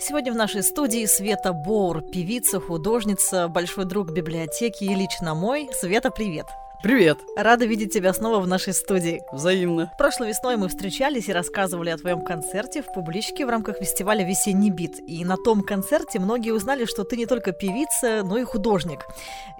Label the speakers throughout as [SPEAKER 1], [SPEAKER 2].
[SPEAKER 1] Сегодня в нашей студии Света Боур, певица, художница, большой друг библиотеки и лично мой. Света, привет!
[SPEAKER 2] Привет!
[SPEAKER 1] Рада видеть тебя снова в нашей студии.
[SPEAKER 2] Взаимно.
[SPEAKER 1] Прошлой весной мы встречались и рассказывали о твоем концерте в публичке в рамках фестиваля «Весенний бит». И на том концерте многие узнали, что ты не только певица, но и художник.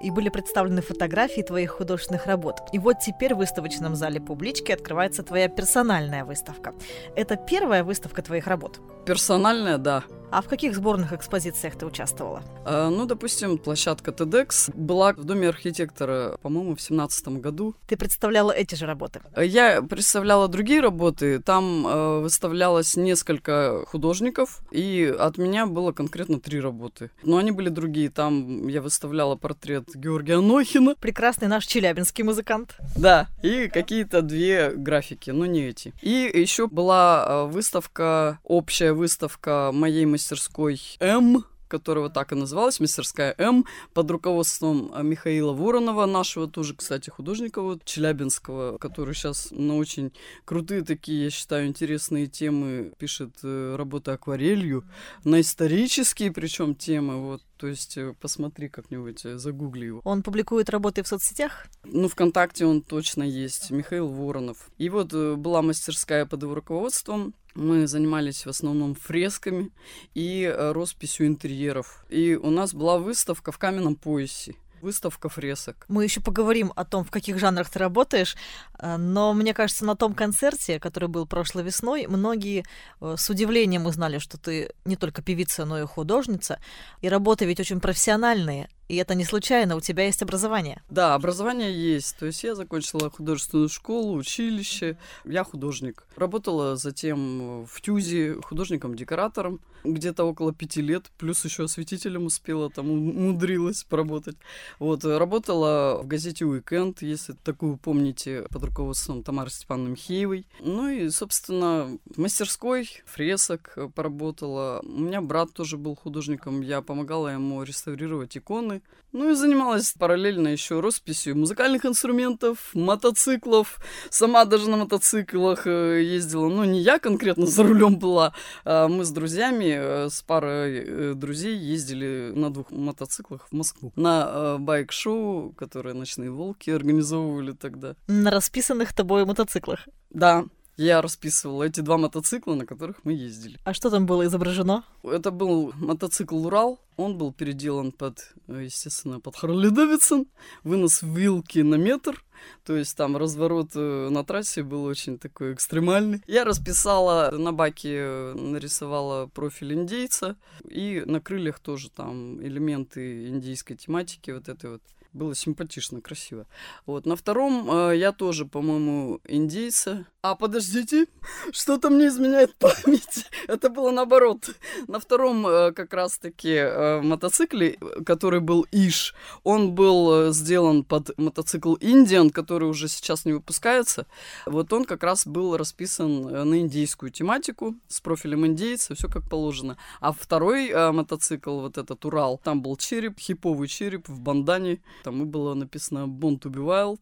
[SPEAKER 1] И были представлены фотографии твоих художественных работ. И вот теперь в выставочном зале публички открывается твоя персональная выставка. Это первая выставка твоих работ?
[SPEAKER 2] Персональная, да.
[SPEAKER 1] А в каких сборных экспозициях ты участвовала?
[SPEAKER 2] А, ну, допустим, площадка TEDx была в Доме архитектора, по-моему, в семнадцатом году.
[SPEAKER 1] Ты представляла эти же работы?
[SPEAKER 2] Я представляла другие работы. Там э, выставлялось несколько художников, и от меня было конкретно три работы. Но они были другие. Там я выставляла портрет Георгия Анохина.
[SPEAKER 1] Прекрасный наш челябинский музыкант.
[SPEAKER 2] Да, и какие-то две графики, но не эти. И еще была выставка, общая выставка моей мастерской М, которая так и называлась, мастерская М, под руководством а, Михаила Воронова, нашего тоже, кстати, художника вот, челябинского, который сейчас на очень крутые такие, я считаю, интересные темы пишет э, работы акварелью, на исторические причем темы, вот, то есть э, посмотри как-нибудь, э, загугли его.
[SPEAKER 1] Он публикует работы в соцсетях?
[SPEAKER 2] Ну, ВКонтакте он точно есть, Михаил Воронов. И вот была мастерская под его руководством, мы занимались в основном фресками и э, росписью интерьеров. И у нас была выставка в каменном поясе. Выставка фресок.
[SPEAKER 1] Мы еще поговорим о том, в каких жанрах ты работаешь, э, но мне кажется, на том концерте, который был прошлой весной, многие э, с удивлением узнали, что ты не только певица, но и художница, и работы ведь очень профессиональные. И это не случайно, у тебя есть образование.
[SPEAKER 2] Да, образование есть. То есть я закончила художественную школу, училище. Я художник. Работала затем в ТЮЗе художником-декоратором. Где-то около пяти лет. Плюс еще осветителем успела, там умудрилась поработать. Вот, работала в газете «Уикенд», если такую помните, под руководством Тамары Степановны Михеевой. Ну и, собственно, в мастерской фресок поработала. У меня брат тоже был художником. Я помогала ему реставрировать иконы ну и занималась параллельно еще росписью музыкальных инструментов, мотоциклов. Сама даже на мотоциклах э, ездила. Ну, не я конкретно за рулем была, а мы с друзьями, э, с парой э, друзей ездили на двух мотоциклах в Москву. На байк-шоу, которое «Ночные волки» организовывали тогда.
[SPEAKER 1] На расписанных тобой мотоциклах?
[SPEAKER 2] Да, я расписывала эти два мотоцикла, на которых мы ездили.
[SPEAKER 1] А что там было изображено?
[SPEAKER 2] Это был мотоцикл «Урал». Он был переделан под, естественно, под Харли Дэвидсон. Вынос вилки на метр. То есть там разворот э, на трассе был очень такой экстремальный. Я расписала на баке, э, нарисовала профиль индейца. И на крыльях тоже там элементы индийской тематики вот этой вот было симпатично, красиво. Вот, на втором э, я тоже, по-моему, индейца. А, подождите, что-то мне изменяет память. Это было наоборот. На втором э, как раз-таки э, мотоцикле, который был Иш, он был э, сделан под мотоцикл Индиан, который уже сейчас не выпускается. Вот он как раз был расписан э, на индийскую тематику с профилем индейца, все как положено. А второй э, мотоцикл, вот этот Урал, там был череп, хиповый череп в бандане, там и было написано Born to be Wild.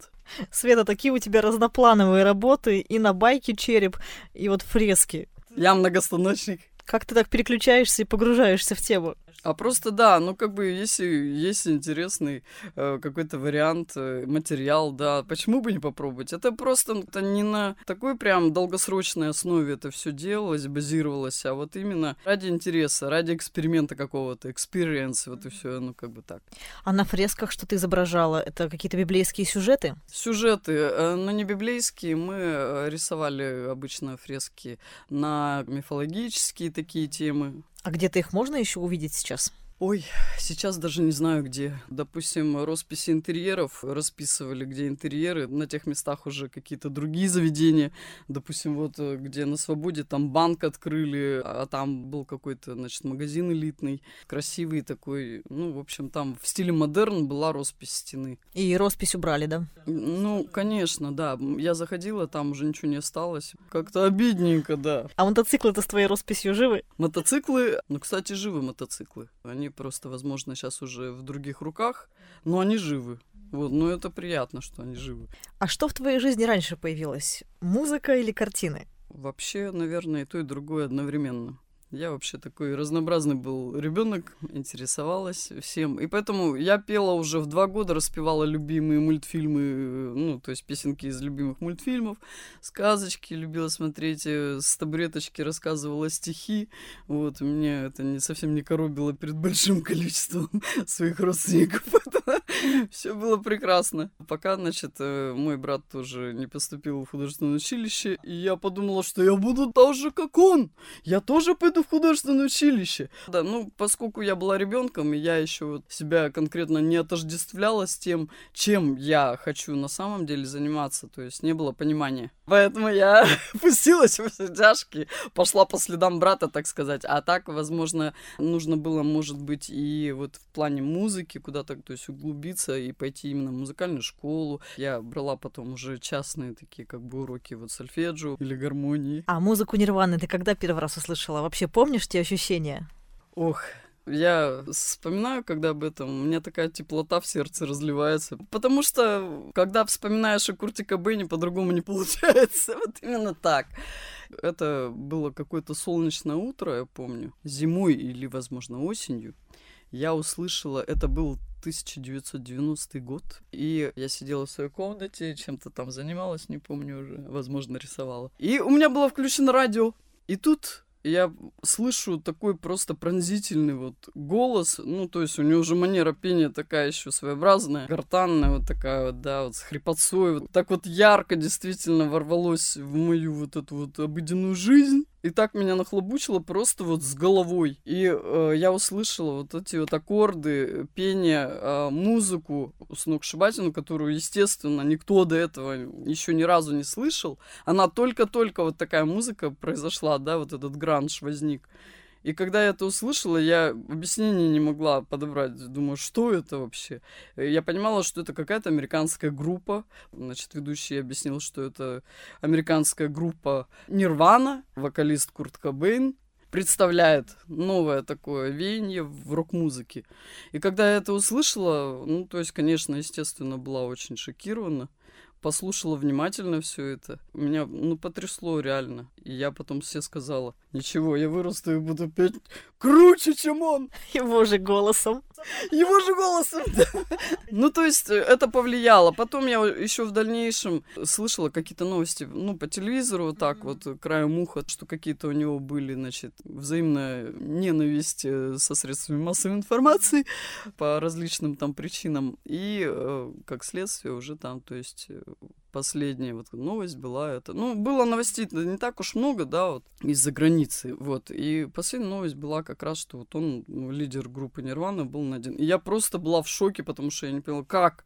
[SPEAKER 1] Света, такие у тебя разноплановые работы и на байке череп, и вот фрески.
[SPEAKER 2] Я многостаночник.
[SPEAKER 1] Как ты так переключаешься и погружаешься в тему?
[SPEAKER 2] А просто да, ну как бы если есть интересный э, какой-то вариант, э, материал, да, почему бы не попробовать? Это просто это не на такой прям долгосрочной основе это все делалось, базировалось, а вот именно ради интереса, ради эксперимента какого-то, experience, вот и все, ну как бы так.
[SPEAKER 1] А на фресках, что ты изображала, это какие-то библейские сюжеты?
[SPEAKER 2] Сюжеты, э, но не библейские, мы э, рисовали обычно фрески на мифологические такие темы.
[SPEAKER 1] А где-то их можно еще увидеть сейчас?
[SPEAKER 2] Ой, сейчас даже не знаю где. Допустим, росписи интерьеров расписывали, где интерьеры. На тех местах уже какие-то другие заведения. Допустим, вот э, где на Свободе там банк открыли, а там был какой-то, значит, магазин элитный, красивый такой. Ну, в общем, там в стиле модерн была роспись стены.
[SPEAKER 1] И роспись убрали, да?
[SPEAKER 2] Ну, конечно, да. Я заходила, там уже ничего не осталось. Как-то обидненько, да.
[SPEAKER 1] А мотоциклы-то с твоей росписью живы?
[SPEAKER 2] Мотоциклы, ну, кстати, живы мотоциклы. Они просто, возможно, сейчас уже в других руках, но они живы. Вот, ну это приятно, что они живы.
[SPEAKER 1] А что в твоей жизни раньше появилось? Музыка или картины?
[SPEAKER 2] Вообще, наверное, и то, и другое одновременно. Я вообще такой разнообразный был ребенок, интересовалась всем. И поэтому я пела уже в два года, распевала любимые мультфильмы, ну, то есть песенки из любимых мультфильмов, сказочки любила смотреть, э, с табуреточки рассказывала стихи. Вот, мне это не совсем не коробило перед большим количеством своих родственников. Все было прекрасно. Пока, значит, э, мой брат тоже не поступил в художественное училище, и я подумала, что я буду тоже как он. Я тоже пойду в художественное училище. Да, ну, поскольку я была ребенком, и я еще вот себя конкретно не отождествляла с тем, чем я хочу на самом деле заниматься, то есть не было понимания. Поэтому я пустилась в все тяжкие, пошла по следам брата, так сказать. А так, возможно, нужно было, может быть, и вот в плане музыки куда-то, то есть углубиться и пойти именно в музыкальную школу. Я брала потом уже частные такие как бы уроки вот сольфеджио или гармонии.
[SPEAKER 1] А музыку Нирваны ты когда первый раз услышала? Вообще помнишь те ощущения?
[SPEAKER 2] Ох, я вспоминаю, когда об этом, у меня такая теплота в сердце разливается. Потому что, когда вспоминаешь о Курте Кобейне, по-другому не получается. Вот именно так. Это было какое-то солнечное утро, я помню, зимой или, возможно, осенью. Я услышала, это был 1990 год, и я сидела в своей комнате, чем-то там занималась, не помню уже, возможно, рисовала. И у меня было включено радио. И тут я слышу такой просто пронзительный вот голос, ну, то есть у него уже манера пения такая еще своеобразная, гортанная вот такая вот, да, вот с хрипотцой, вот так вот ярко действительно ворвалось в мою вот эту вот обыденную жизнь. И так меня нахлобучило просто вот с головой. И э, я услышала вот эти вот аккорды, пение, э, музыку сногсшибательную, которую, естественно, никто до этого еще ни разу не слышал. Она только-только вот такая музыка произошла, да, вот этот гранж возник. И когда я это услышала, я объяснения не могла подобрать. Думаю, что это вообще? Я понимала, что это какая-то американская группа. Значит, ведущий объяснил, что это американская группа Нирвана, вокалист Курт Кобейн представляет новое такое веяние в рок-музыке. И когда я это услышала, ну, то есть, конечно, естественно, была очень шокирована послушала внимательно все это. Меня, ну, потрясло реально. И я потом все сказала, ничего, я вырасту и буду петь круче, чем он.
[SPEAKER 1] Его же голосом.
[SPEAKER 2] Его же голосом, да. Ну, то есть, э, это повлияло. Потом я еще в дальнейшем слышала какие-то новости, ну, по телевизору, вот так вот, краем уха, что какие-то у него были, значит, взаимная ненависть э, со средствами массовой информации по различным там причинам. И, э, как следствие, уже там, то есть, последняя вот новость была это. Ну, было новостей не так уж много, да, вот, из-за границы, вот. И последняя новость была как раз, что вот он, ну, лидер группы Нирвана, был найден. И я просто была в шоке, потому что я не поняла, как?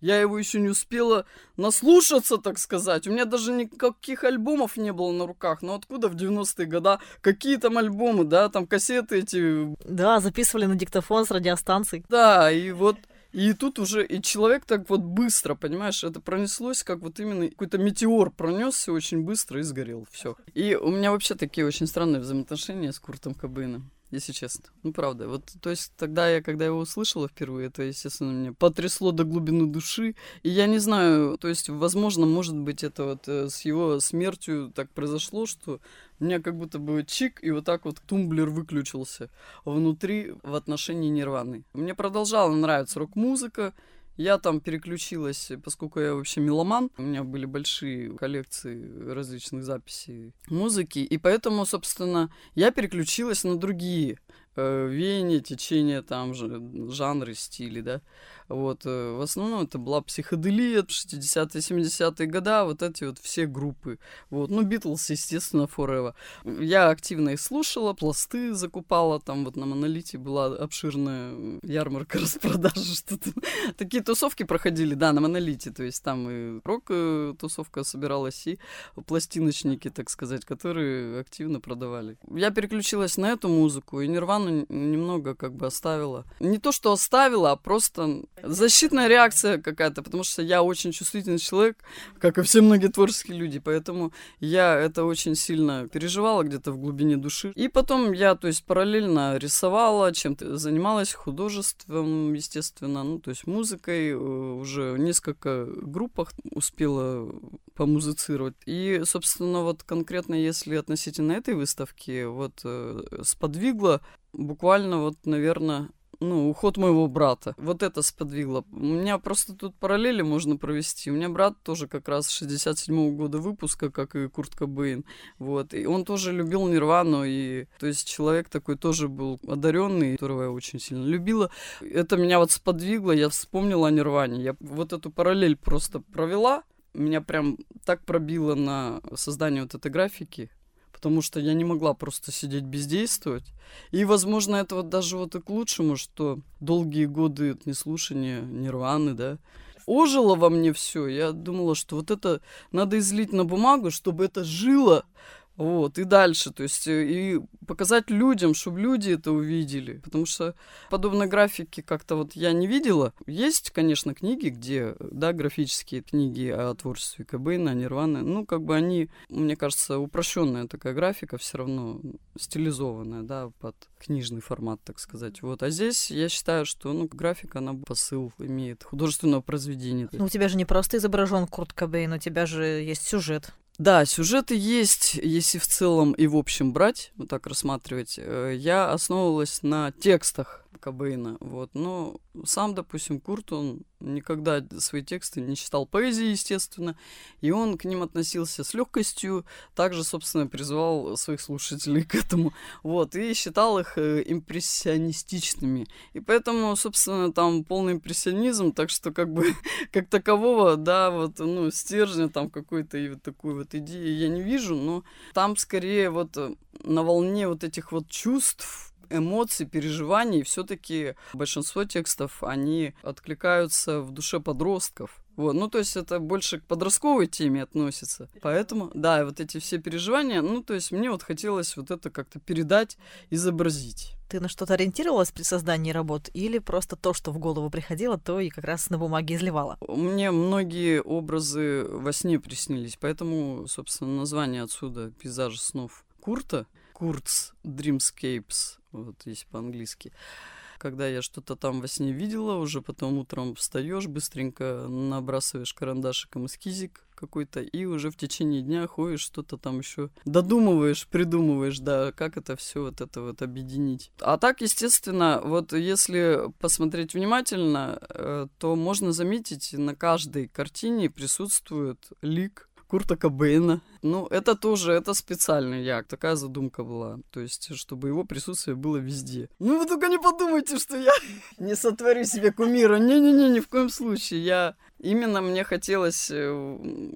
[SPEAKER 2] Я его еще не успела наслушаться, так сказать. У меня даже никаких альбомов не было на руках. Но откуда в 90-е годы какие там альбомы, да, там кассеты эти...
[SPEAKER 1] Да, записывали на диктофон с радиостанций.
[SPEAKER 2] Да, и вот и тут уже и человек так вот быстро, понимаешь, это пронеслось, как вот именно какой-то метеор пронесся очень быстро и сгорел. Все. И у меня вообще такие очень странные взаимоотношения с Куртом Кобейном если честно. Ну, правда. Вот, то есть, тогда я, когда его услышала впервые, это, естественно, меня потрясло до глубины души. И я не знаю, то есть, возможно, может быть, это вот э, с его смертью так произошло, что у меня как будто бы чик, и вот так вот тумблер выключился внутри в отношении Нирваны. Мне продолжала нравиться рок-музыка, я там переключилась, поскольку я вообще меломан, у меня были большие коллекции различных записей музыки, и поэтому, собственно, я переключилась на другие э, веяния, течения, там же, жанры, стили, да. Вот, э, в основном это была психоделия, 60-е, 70-е года, вот эти вот все группы. Вот, ну, Битлз, естественно, Forever. Я активно их слушала, пласты закупала, там вот на Монолите была обширная ярмарка распродажи, что-то. Такие тусовки проходили, да, на Монолите, то есть там и рок-тусовка собиралась, и пластиночники, так сказать, которые активно продавали. Я переключилась на эту музыку, и Нирвану немного как бы оставила. Не то, что оставила, а просто защитная реакция какая-то, потому что я очень чувствительный человек, как и все многие творческие люди, поэтому я это очень сильно переживала где-то в глубине души. И потом я, то есть, параллельно рисовала, чем-то занималась художеством, естественно, ну, то есть музыкой, э, уже в несколько группах успела помузицировать. И, собственно, вот конкретно если относительно этой выставки, вот э, сподвигло буквально вот, наверное, ну, уход моего брата. Вот это сподвигло. У меня просто тут параллели можно провести. У меня брат тоже как раз 67-го года выпуска, как и Курт Кобейн. Вот. И он тоже любил Нирвану. И, то есть человек такой тоже был одаренный, которого я очень сильно любила. Это меня вот сподвигло. Я вспомнила о Нирване. Я вот эту параллель просто провела. Меня прям так пробило на создание вот этой графики потому что я не могла просто сидеть бездействовать. И, возможно, это вот даже вот и к лучшему, что долгие годы неслушания нирваны, да, ожило во мне все. Я думала, что вот это надо излить на бумагу, чтобы это жило вот, и дальше, то есть, э, и показать людям, чтобы люди это увидели. Потому что подобной графики как-то вот я не видела. Есть, конечно, книги, где, да, графические книги о творчестве Кобейна, Нирваны. Ну, как бы они, мне кажется, упрощенная такая графика, все равно стилизованная, да, под книжный формат, так сказать. Вот. А здесь я считаю, что, ну, графика, она посыл имеет художественного произведения.
[SPEAKER 1] Ну, у тебя же не просто изображен Курт Кобейн, у тебя же есть сюжет.
[SPEAKER 2] Да, сюжеты есть, если в целом и в общем брать, вот так рассматривать. Э, я основывалась на текстах Кобейна, вот. Но сам, допустим, Курт, он никогда свои тексты не читал поэзии, естественно, и он к ним относился с легкостью, также, собственно, призвал своих слушателей к этому, вот, и считал их э, импрессионистичными. И поэтому, собственно, там полный импрессионизм, так что, как бы, как такового, да, вот, ну, стержня там какой-то и вот такой вот идеи я не вижу, но там скорее вот э, на волне вот этих вот чувств, эмоций, переживаний, все-таки большинство текстов, они откликаются в душе подростков. Вот, ну, то есть это больше к подростковой теме относится. Поэтому, да, вот эти все переживания, ну, то есть мне вот хотелось вот это как-то передать, изобразить.
[SPEAKER 1] Ты на что-то ориентировалась при создании работ или просто то, что в голову приходило, то и как раз на бумаге изливала?
[SPEAKER 2] Мне многие образы во сне приснились, поэтому, собственно, название отсюда «Пейзажи снов» Курта — Kurt's Dreamscapes, вот есть по-английски. Когда я что-то там во сне видела, уже потом утром встаешь, быстренько набрасываешь карандашиком эскизик какой-то, и уже в течение дня ходишь, что-то там еще додумываешь, придумываешь, да, как это все вот это вот объединить. А так, естественно, вот если посмотреть внимательно, э, то можно заметить, на каждой картине присутствует лик Курта Кобейна. Ну, это тоже, это специальный як, такая задумка была. То есть, чтобы его присутствие было везде. Ну, вы только не подумайте, что я не сотворю себе кумира. Не-не-не, ни в коем случае. Я именно мне хотелось, э,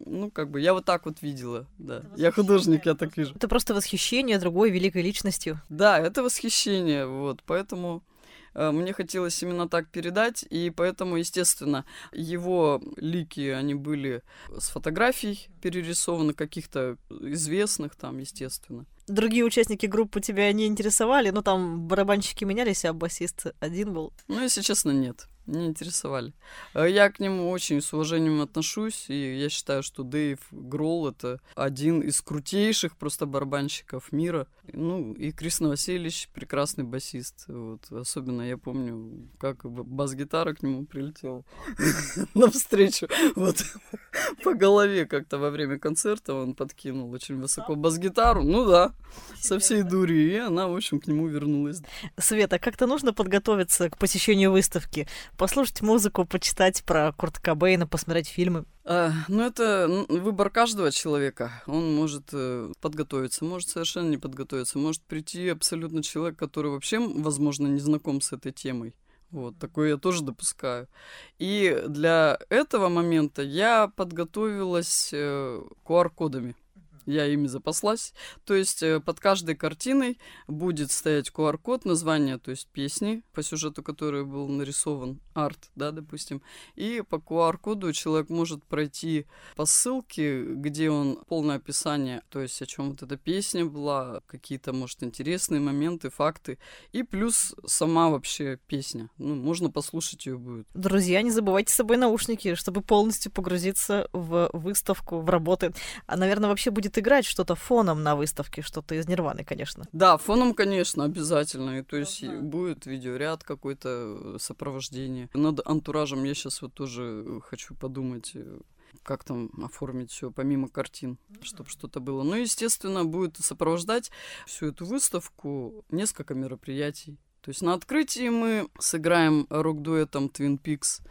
[SPEAKER 2] ну, как бы, я вот так вот видела, да. Я художник, я так вижу.
[SPEAKER 1] Это просто восхищение другой великой личностью.
[SPEAKER 2] Да, это восхищение, вот, поэтому мне хотелось именно так передать, и поэтому, естественно, его лики, они были с фотографий перерисованы, каких-то известных там, естественно.
[SPEAKER 1] Другие участники группы тебя не интересовали? Ну, там барабанщики менялись, а басист один был?
[SPEAKER 2] Ну, если честно, нет не интересовали. Э, я к нему очень с уважением отношусь, и я считаю, что Дэйв Гролл — это один из крутейших просто барабанщиков мира. Ну, и Крис Новосельевич — прекрасный басист. Вот. Особенно я помню, как бас-гитара к нему прилетела навстречу. Вот по голове как-то во время концерта он подкинул очень высоко бас-гитару. Ну да, со всей дури. И она, в общем, к нему вернулась.
[SPEAKER 1] Света, как-то нужно подготовиться к посещению выставки? Послушать музыку, почитать про Курта Кобейна, посмотреть фильмы?
[SPEAKER 2] А, ну, это выбор каждого человека. Он может э, подготовиться, может совершенно не подготовиться. Может прийти абсолютно человек, который вообще, возможно, не знаком с этой темой. Вот, такое я тоже допускаю. И для этого момента я подготовилась э, QR-кодами я ими запаслась. То есть э, под каждой картиной будет стоять QR-код, название, то есть песни, по сюжету который был нарисован, арт, да, допустим. И по QR-коду человек может пройти по ссылке, где он полное описание, то есть о чем вот эта песня была, какие-то, может, интересные моменты, факты. И плюс сама вообще песня. Ну, можно послушать ее будет.
[SPEAKER 1] Друзья, не забывайте с собой наушники, чтобы полностью погрузиться в выставку, в работы. А, наверное, вообще будет будет играть что-то фоном на выставке, что-то из Нирваны, конечно.
[SPEAKER 2] Да, фоном, конечно, обязательно. И, то есть uh-huh. будет видеоряд какой-то, э, сопровождение. Над антуражем я сейчас вот тоже хочу подумать, э, как там оформить все помимо картин, чтобы что-то было. Ну, естественно, будет сопровождать всю эту выставку несколько мероприятий. То есть на открытии мы сыграем рок-дуэтом Twin Peaks,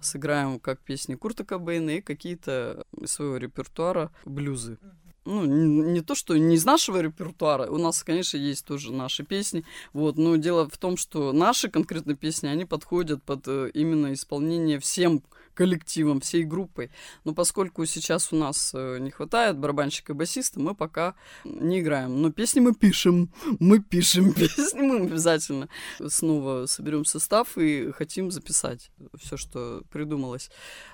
[SPEAKER 2] сыграем как песни Курта Кобейна и какие-то из своего репертуара блюзы ну, не, то, что не из нашего репертуара, у нас, конечно, есть тоже наши песни, вот, но дело в том, что наши конкретно песни, они подходят под э, именно исполнение всем коллективом, всей группой. Но поскольку сейчас у нас э, не хватает барабанщика и басиста, мы пока не играем. Но песни мы пишем, мы пишем песни, мы обязательно снова соберем состав и хотим записать все, что придумалось.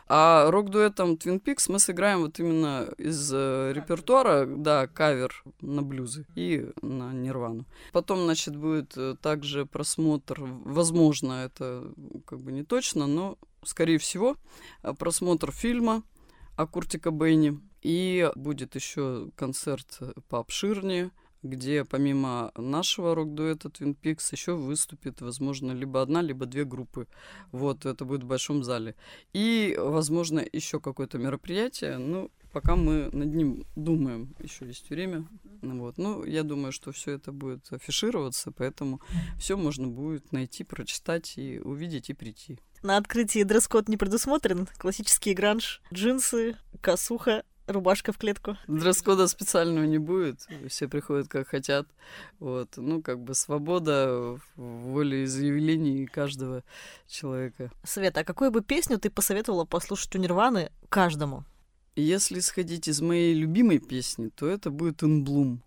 [SPEAKER 2] А рок-дуэтом Twin Peaks мы сыграем вот именно из э, репертуара, да, кавер на блюзы и на нирвану. Потом, значит, будет э, также просмотр, возможно, это как бы не точно, но скорее всего, э, просмотр фильма о Курте Кобейне. И будет еще концерт э, пообширнее, где помимо нашего рок-дуэта Twin Peaks еще выступит, возможно, либо одна, либо две группы. Вот, это будет в большом зале. И, возможно, еще какое-то мероприятие. Ну, пока мы над ним думаем, еще есть время. Вот. Ну, я думаю, что все это будет афишироваться, поэтому все можно будет найти, прочитать и увидеть и прийти.
[SPEAKER 1] На открытии дресс-код не предусмотрен. Классический гранж, джинсы, косуха, рубашка в клетку.
[SPEAKER 2] Дресс-кода специального не будет, все приходят как хотят. Вот, ну, как бы свобода волеизъявлений каждого человека.
[SPEAKER 1] Света, а какую бы песню ты посоветовала послушать у Нирваны каждому?
[SPEAKER 2] Если сходить из моей любимой песни, то это будет «In Bloom».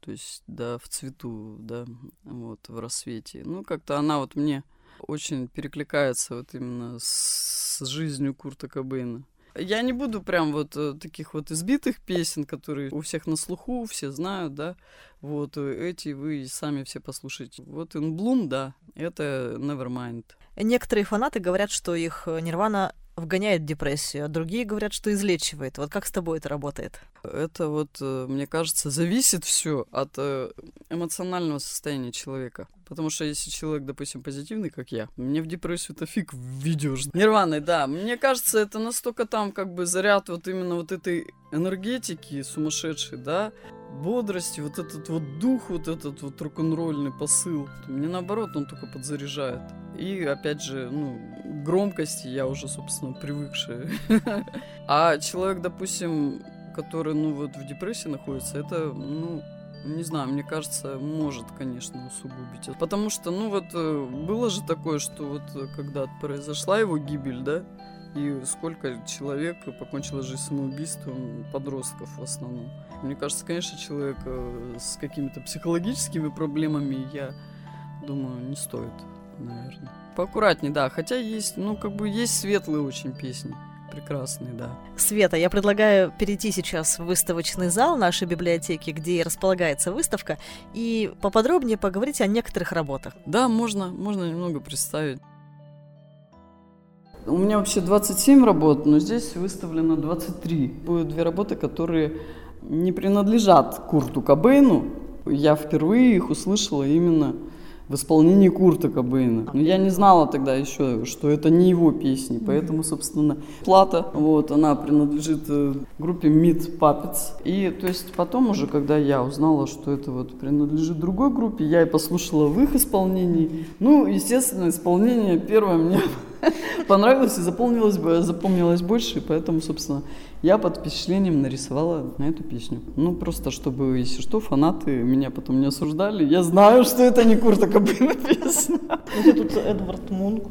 [SPEAKER 2] То есть, да, в цвету, да, вот, в рассвете. Ну, как-то она вот мне очень перекликается вот именно с жизнью Курта Кобейна. Я не буду прям вот э, таких вот избитых песен, которые у всех на слуху, все знают, да. Вот э, эти вы сами все послушайте. Вот In Bloom, да, это Nevermind.
[SPEAKER 1] Некоторые фанаты говорят, что их Нирвана вгоняет в депрессию, а другие говорят, что излечивает. Вот как с тобой это работает?
[SPEAKER 2] Это вот, э, мне кажется, зависит все от э, эмоционального состояния человека. Потому что если человек, допустим, позитивный, как я, мне в депрессию-то фиг введешь. Нирваной, да. Мне кажется, это настолько там как бы заряд вот именно вот этой энергетики сумасшедшей, да, бодрости, вот этот вот дух, вот этот вот рок-н-ролльный посыл. Мне наоборот, он только подзаряжает. И опять же, ну, громкости я уже, собственно, привыкшая. А человек, допустим, который, ну, вот в депрессии находится, это, ну, не знаю, мне кажется, может, конечно, усугубить. Потому что, ну, вот э, было же такое, что вот э, когда произошла его гибель, да, и сколько человек покончило жизнь самоубийством, подростков в основном. Мне кажется, конечно, человек э, с какими-то психологическими проблемами, я думаю, не стоит, наверное. Поаккуратнее, да. Хотя есть, ну, как бы есть светлые очень песни. Прекрасные, да.
[SPEAKER 1] Света, я предлагаю перейти сейчас в выставочный зал нашей библиотеки, где и располагается выставка, и поподробнее поговорить о некоторых работах.
[SPEAKER 2] Да, можно, можно немного представить. У меня вообще 27 работ, но здесь выставлено 23. Будут две работы, которые не принадлежат Курту Кобейну. Я впервые их услышала именно в исполнении Курта Кобейна. Но я не знала тогда еще, что это не его песни, поэтому, собственно, плата, вот, она принадлежит э, группе Meat Puppets. И, то есть, потом уже, когда я узнала, что это вот принадлежит другой группе, я и послушала в их исполнении. Ну, естественно, исполнение первое мне понравилось и запомнилось, запомнилось больше, и поэтому, собственно, я под впечатлением нарисовала на эту песню. Ну, просто чтобы, если что, фанаты меня потом не осуждали. Я знаю, что это не Курта Кобейна песня.
[SPEAKER 1] Ну, тут Эдвард Мунк.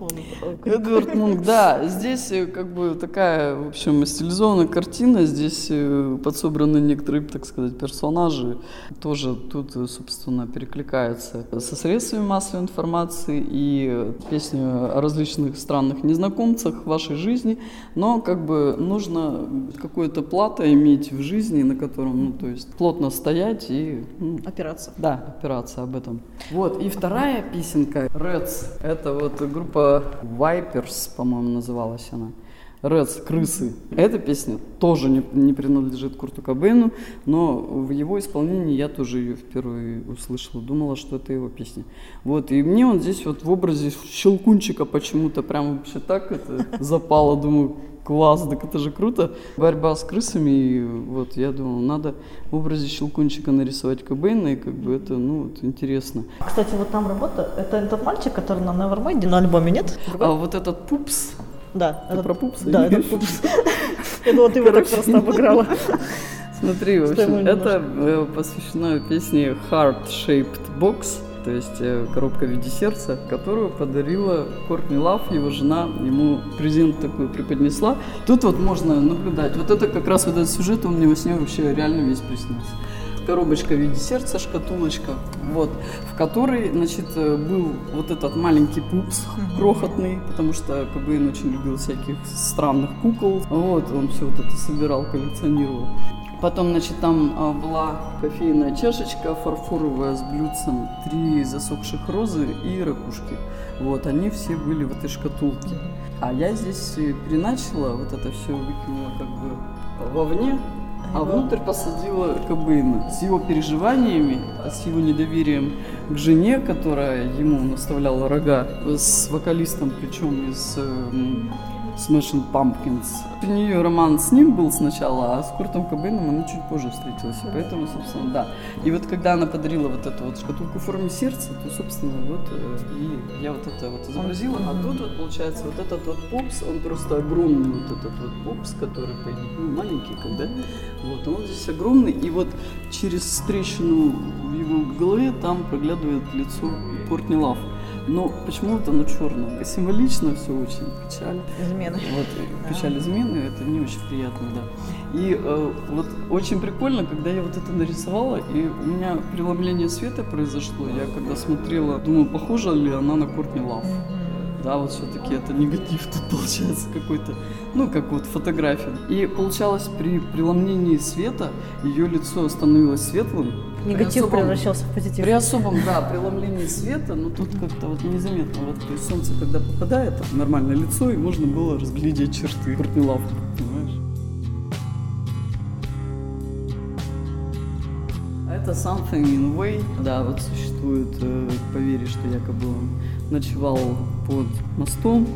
[SPEAKER 2] Эдвард Мунк, да. Здесь э, как бы такая, в общем, стилизованная картина. Здесь э, подсобраны некоторые, так сказать, персонажи. Тоже тут, э, собственно, перекликаются со средствами массовой информации и песни о различных странных незнакомцах в вашей жизни. Но как бы нужно какую-то плату иметь в жизни, на котором, ну, то есть плотно стоять и...
[SPEAKER 1] Ну, опираться.
[SPEAKER 2] Да, опираться об этом. Вот, и вторая песенка, Reds, это вот группа Vipers, по-моему, называлась она. Редс, крысы. Эта песня тоже не, не принадлежит Курту Кобейну, но в его исполнении я тоже ее впервые услышала, думала, что это его песня. Вот, и мне он здесь вот в образе Щелкунчика почему-то прям вообще так это запало, думаю, класс, так это же круто. Борьба с крысами, и вот я думал, надо в образе Щелкунчика нарисовать Кобейна, и как бы это, ну, вот, интересно.
[SPEAKER 1] Кстати, вот там работа, это этот мальчик, который на Nevermind, на альбоме, нет?
[SPEAKER 2] А вот этот Пупс,
[SPEAKER 1] да.
[SPEAKER 2] Это про пупса?
[SPEAKER 1] Да, это пупс. Я думала, ты его так просто обыграла.
[SPEAKER 2] Смотри, в общем, это э, посвящено песне Heart Shaped Box, то есть э, коробка в виде сердца, которую подарила Кортни Лав, его жена, ему презент такой преподнесла. Тут вот можно наблюдать, вот это как раз вот этот сюжет, он мне во сне вообще реально весь приснился коробочка в виде сердца, шкатулочка, вот, в которой, значит, э, был вот этот маленький пупс крохотный, потому что Кобейн очень любил всяких странных кукол, вот, он все вот это собирал, коллекционировал. Потом, значит, там а, была кофейная чашечка фарфоровая с блюдцем, три засохших розы и ракушки. Вот, они все были в этой шкатулке. А я здесь переначала, вот это все выкинула как бы вовне, а внутрь посадила Кобейна с его переживаниями, с его недоверием к жене, которая ему наставляла рога, с вокалистом, причем из эм, Smashing Pumpkins. У нее роман с ним был сначала, а с Куртом Кобейном она чуть позже встретилась. И поэтому, собственно, да. И вот когда она подарила вот эту вот шкатулку в форме сердца, то, собственно, вот э, и я вот это вот изобразила. А тут вот получается вот этот вот пупс, он просто огромный вот этот вот пупс, который, ну, маленький, когда. Вот, он здесь огромный. И вот через трещину в его голове там проглядывает лицо Кортни Лав. Но почему-то оно черное. Символично все очень. Печаль.
[SPEAKER 1] Измены.
[SPEAKER 2] Вот, печаль измены, это не очень приятно, да. И э, вот очень прикольно, когда я вот это нарисовала, и у меня преломление света произошло. Я когда смотрела, думаю, похожа ли она на Кортни Лав. Да, вот все-таки это негатив тут получается какой-то, ну, как вот фотография. И получалось при преломлении света ее лицо становилось светлым,
[SPEAKER 1] Негатив особом, превращался в позитив.
[SPEAKER 2] При особом, да, преломлении света, но тут как-то вот незаметно. Вот, то есть солнце, когда попадает в нормальное лицо, и можно было разглядеть черты Куртнилавка, понимаешь? А это Something in Way. Да, вот существует э, поверье, что якобы он ночевал под мостом,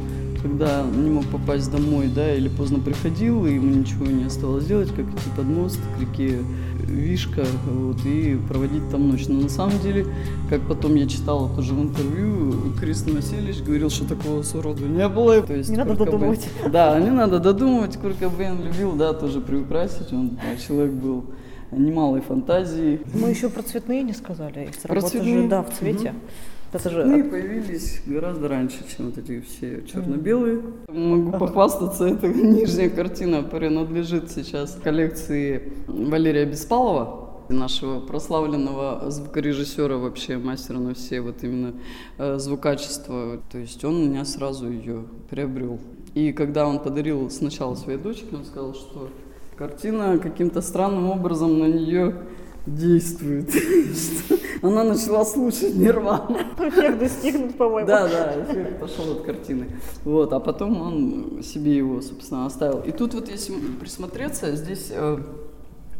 [SPEAKER 2] когда не мог попасть домой, да, или поздно приходил, и ему ничего не оставалось делать, как идти под мост к реке Вишка, вот, и проводить там ночь. Но на самом деле, как потом я читала тоже в интервью, Крис Васильевич говорил, что такого сроду не было. То
[SPEAKER 1] есть, не надо додумывать.
[SPEAKER 2] Бен, да, не надо додумывать. Курт Бен любил, да, тоже приукрасить. Он человек был немалой фантазии.
[SPEAKER 1] Мы еще про цветные не сказали. Про цветные? Же, да, в цвете. Угу.
[SPEAKER 2] Это же... Цветные появились гораздо раньше, чем вот эти все черно-белые. Могу похвастаться, это нижняя картина принадлежит сейчас коллекции Валерия Беспалова, нашего прославленного звукорежиссера, вообще мастера на все вот именно э, звукачество. То есть он у меня сразу ее приобрел. И когда он подарил сначала своей дочке, он сказал, что картина каким-то странным образом на нее действует. Она начала слушать Нирвану.
[SPEAKER 1] Эффект достигнут, по-моему.
[SPEAKER 2] Да, да, эффект пошел от картины. Вот, а потом он себе его, собственно, оставил. И тут вот, если присмотреться, здесь э,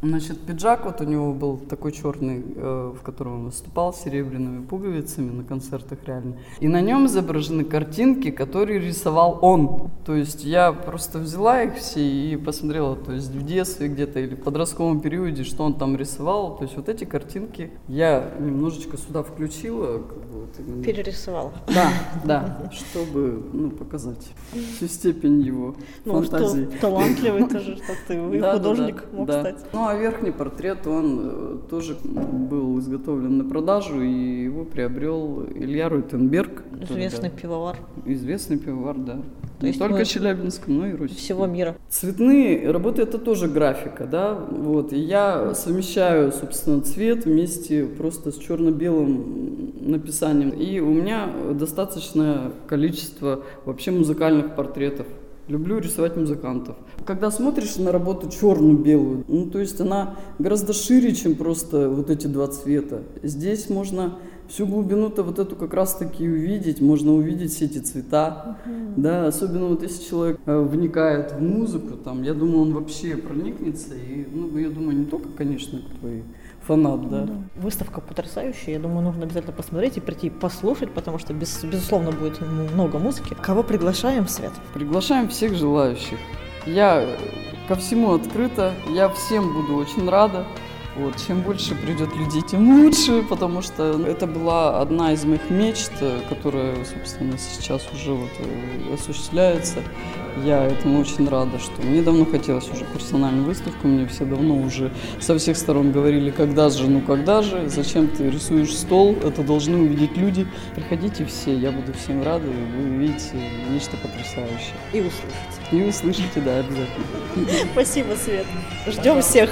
[SPEAKER 2] Значит, пиджак вот у него был такой черный, э, в котором он выступал, с серебряными пуговицами на концертах реально. И на нем изображены картинки, которые рисовал он. То есть я просто взяла их все и посмотрела, то есть в детстве где-то или в подростковом периоде, что он там рисовал. То есть вот эти картинки я немножечко сюда включила. Как бы вот
[SPEAKER 1] именно. Перерисовала.
[SPEAKER 2] Да, да, чтобы ну, показать всю степень его ну, фантазии.
[SPEAKER 1] Что, талантливый тоже, что ты художник мог стать.
[SPEAKER 2] Ну, а верхний портрет, он э, тоже был изготовлен на продажу, и его приобрел Илья Руйтенберг.
[SPEAKER 1] Известный да, пивовар.
[SPEAKER 2] Известный пивовар, да. То Не есть только Челябинском, но и Руси.
[SPEAKER 1] Всего мира.
[SPEAKER 2] Цветные работы это тоже графика, да. Вот. И я совмещаю, собственно, цвет вместе просто с черно-белым написанием. И у меня достаточное количество вообще музыкальных портретов Люблю рисовать музыкантов. Когда смотришь на работу черную-белую, ну, то есть она гораздо шире, чем просто вот эти два цвета. Здесь можно всю глубину-то вот эту как раз-таки увидеть, можно увидеть все эти цвета, uh-huh. да, особенно вот если человек э, вникает в музыку, там, я думаю, он вообще проникнется, и, ну, я думаю, не только, конечно, твой фанат, да. да.
[SPEAKER 1] Выставка потрясающая, я думаю, нужно обязательно посмотреть и прийти послушать, потому что, без, безусловно, будет много музыки. Кого приглашаем, Свет?
[SPEAKER 2] Приглашаем всех желающих. Я ко всему открыта, я всем буду очень рада. Вот, чем больше придет людей, тем лучше, потому что это была одна из моих мечт, которая, собственно, сейчас уже вот э, осуществляется. Я этому очень рада, что мне давно хотелось уже персональную выставку, мне все давно уже со всех сторон говорили, когда же, ну когда же, зачем ты рисуешь стол, это должны увидеть люди. Приходите все, я буду всем рада, и вы увидите нечто потрясающее.
[SPEAKER 1] И услышите.
[SPEAKER 2] И услышите, да, обязательно.
[SPEAKER 1] Спасибо, Свет. Ждем всех.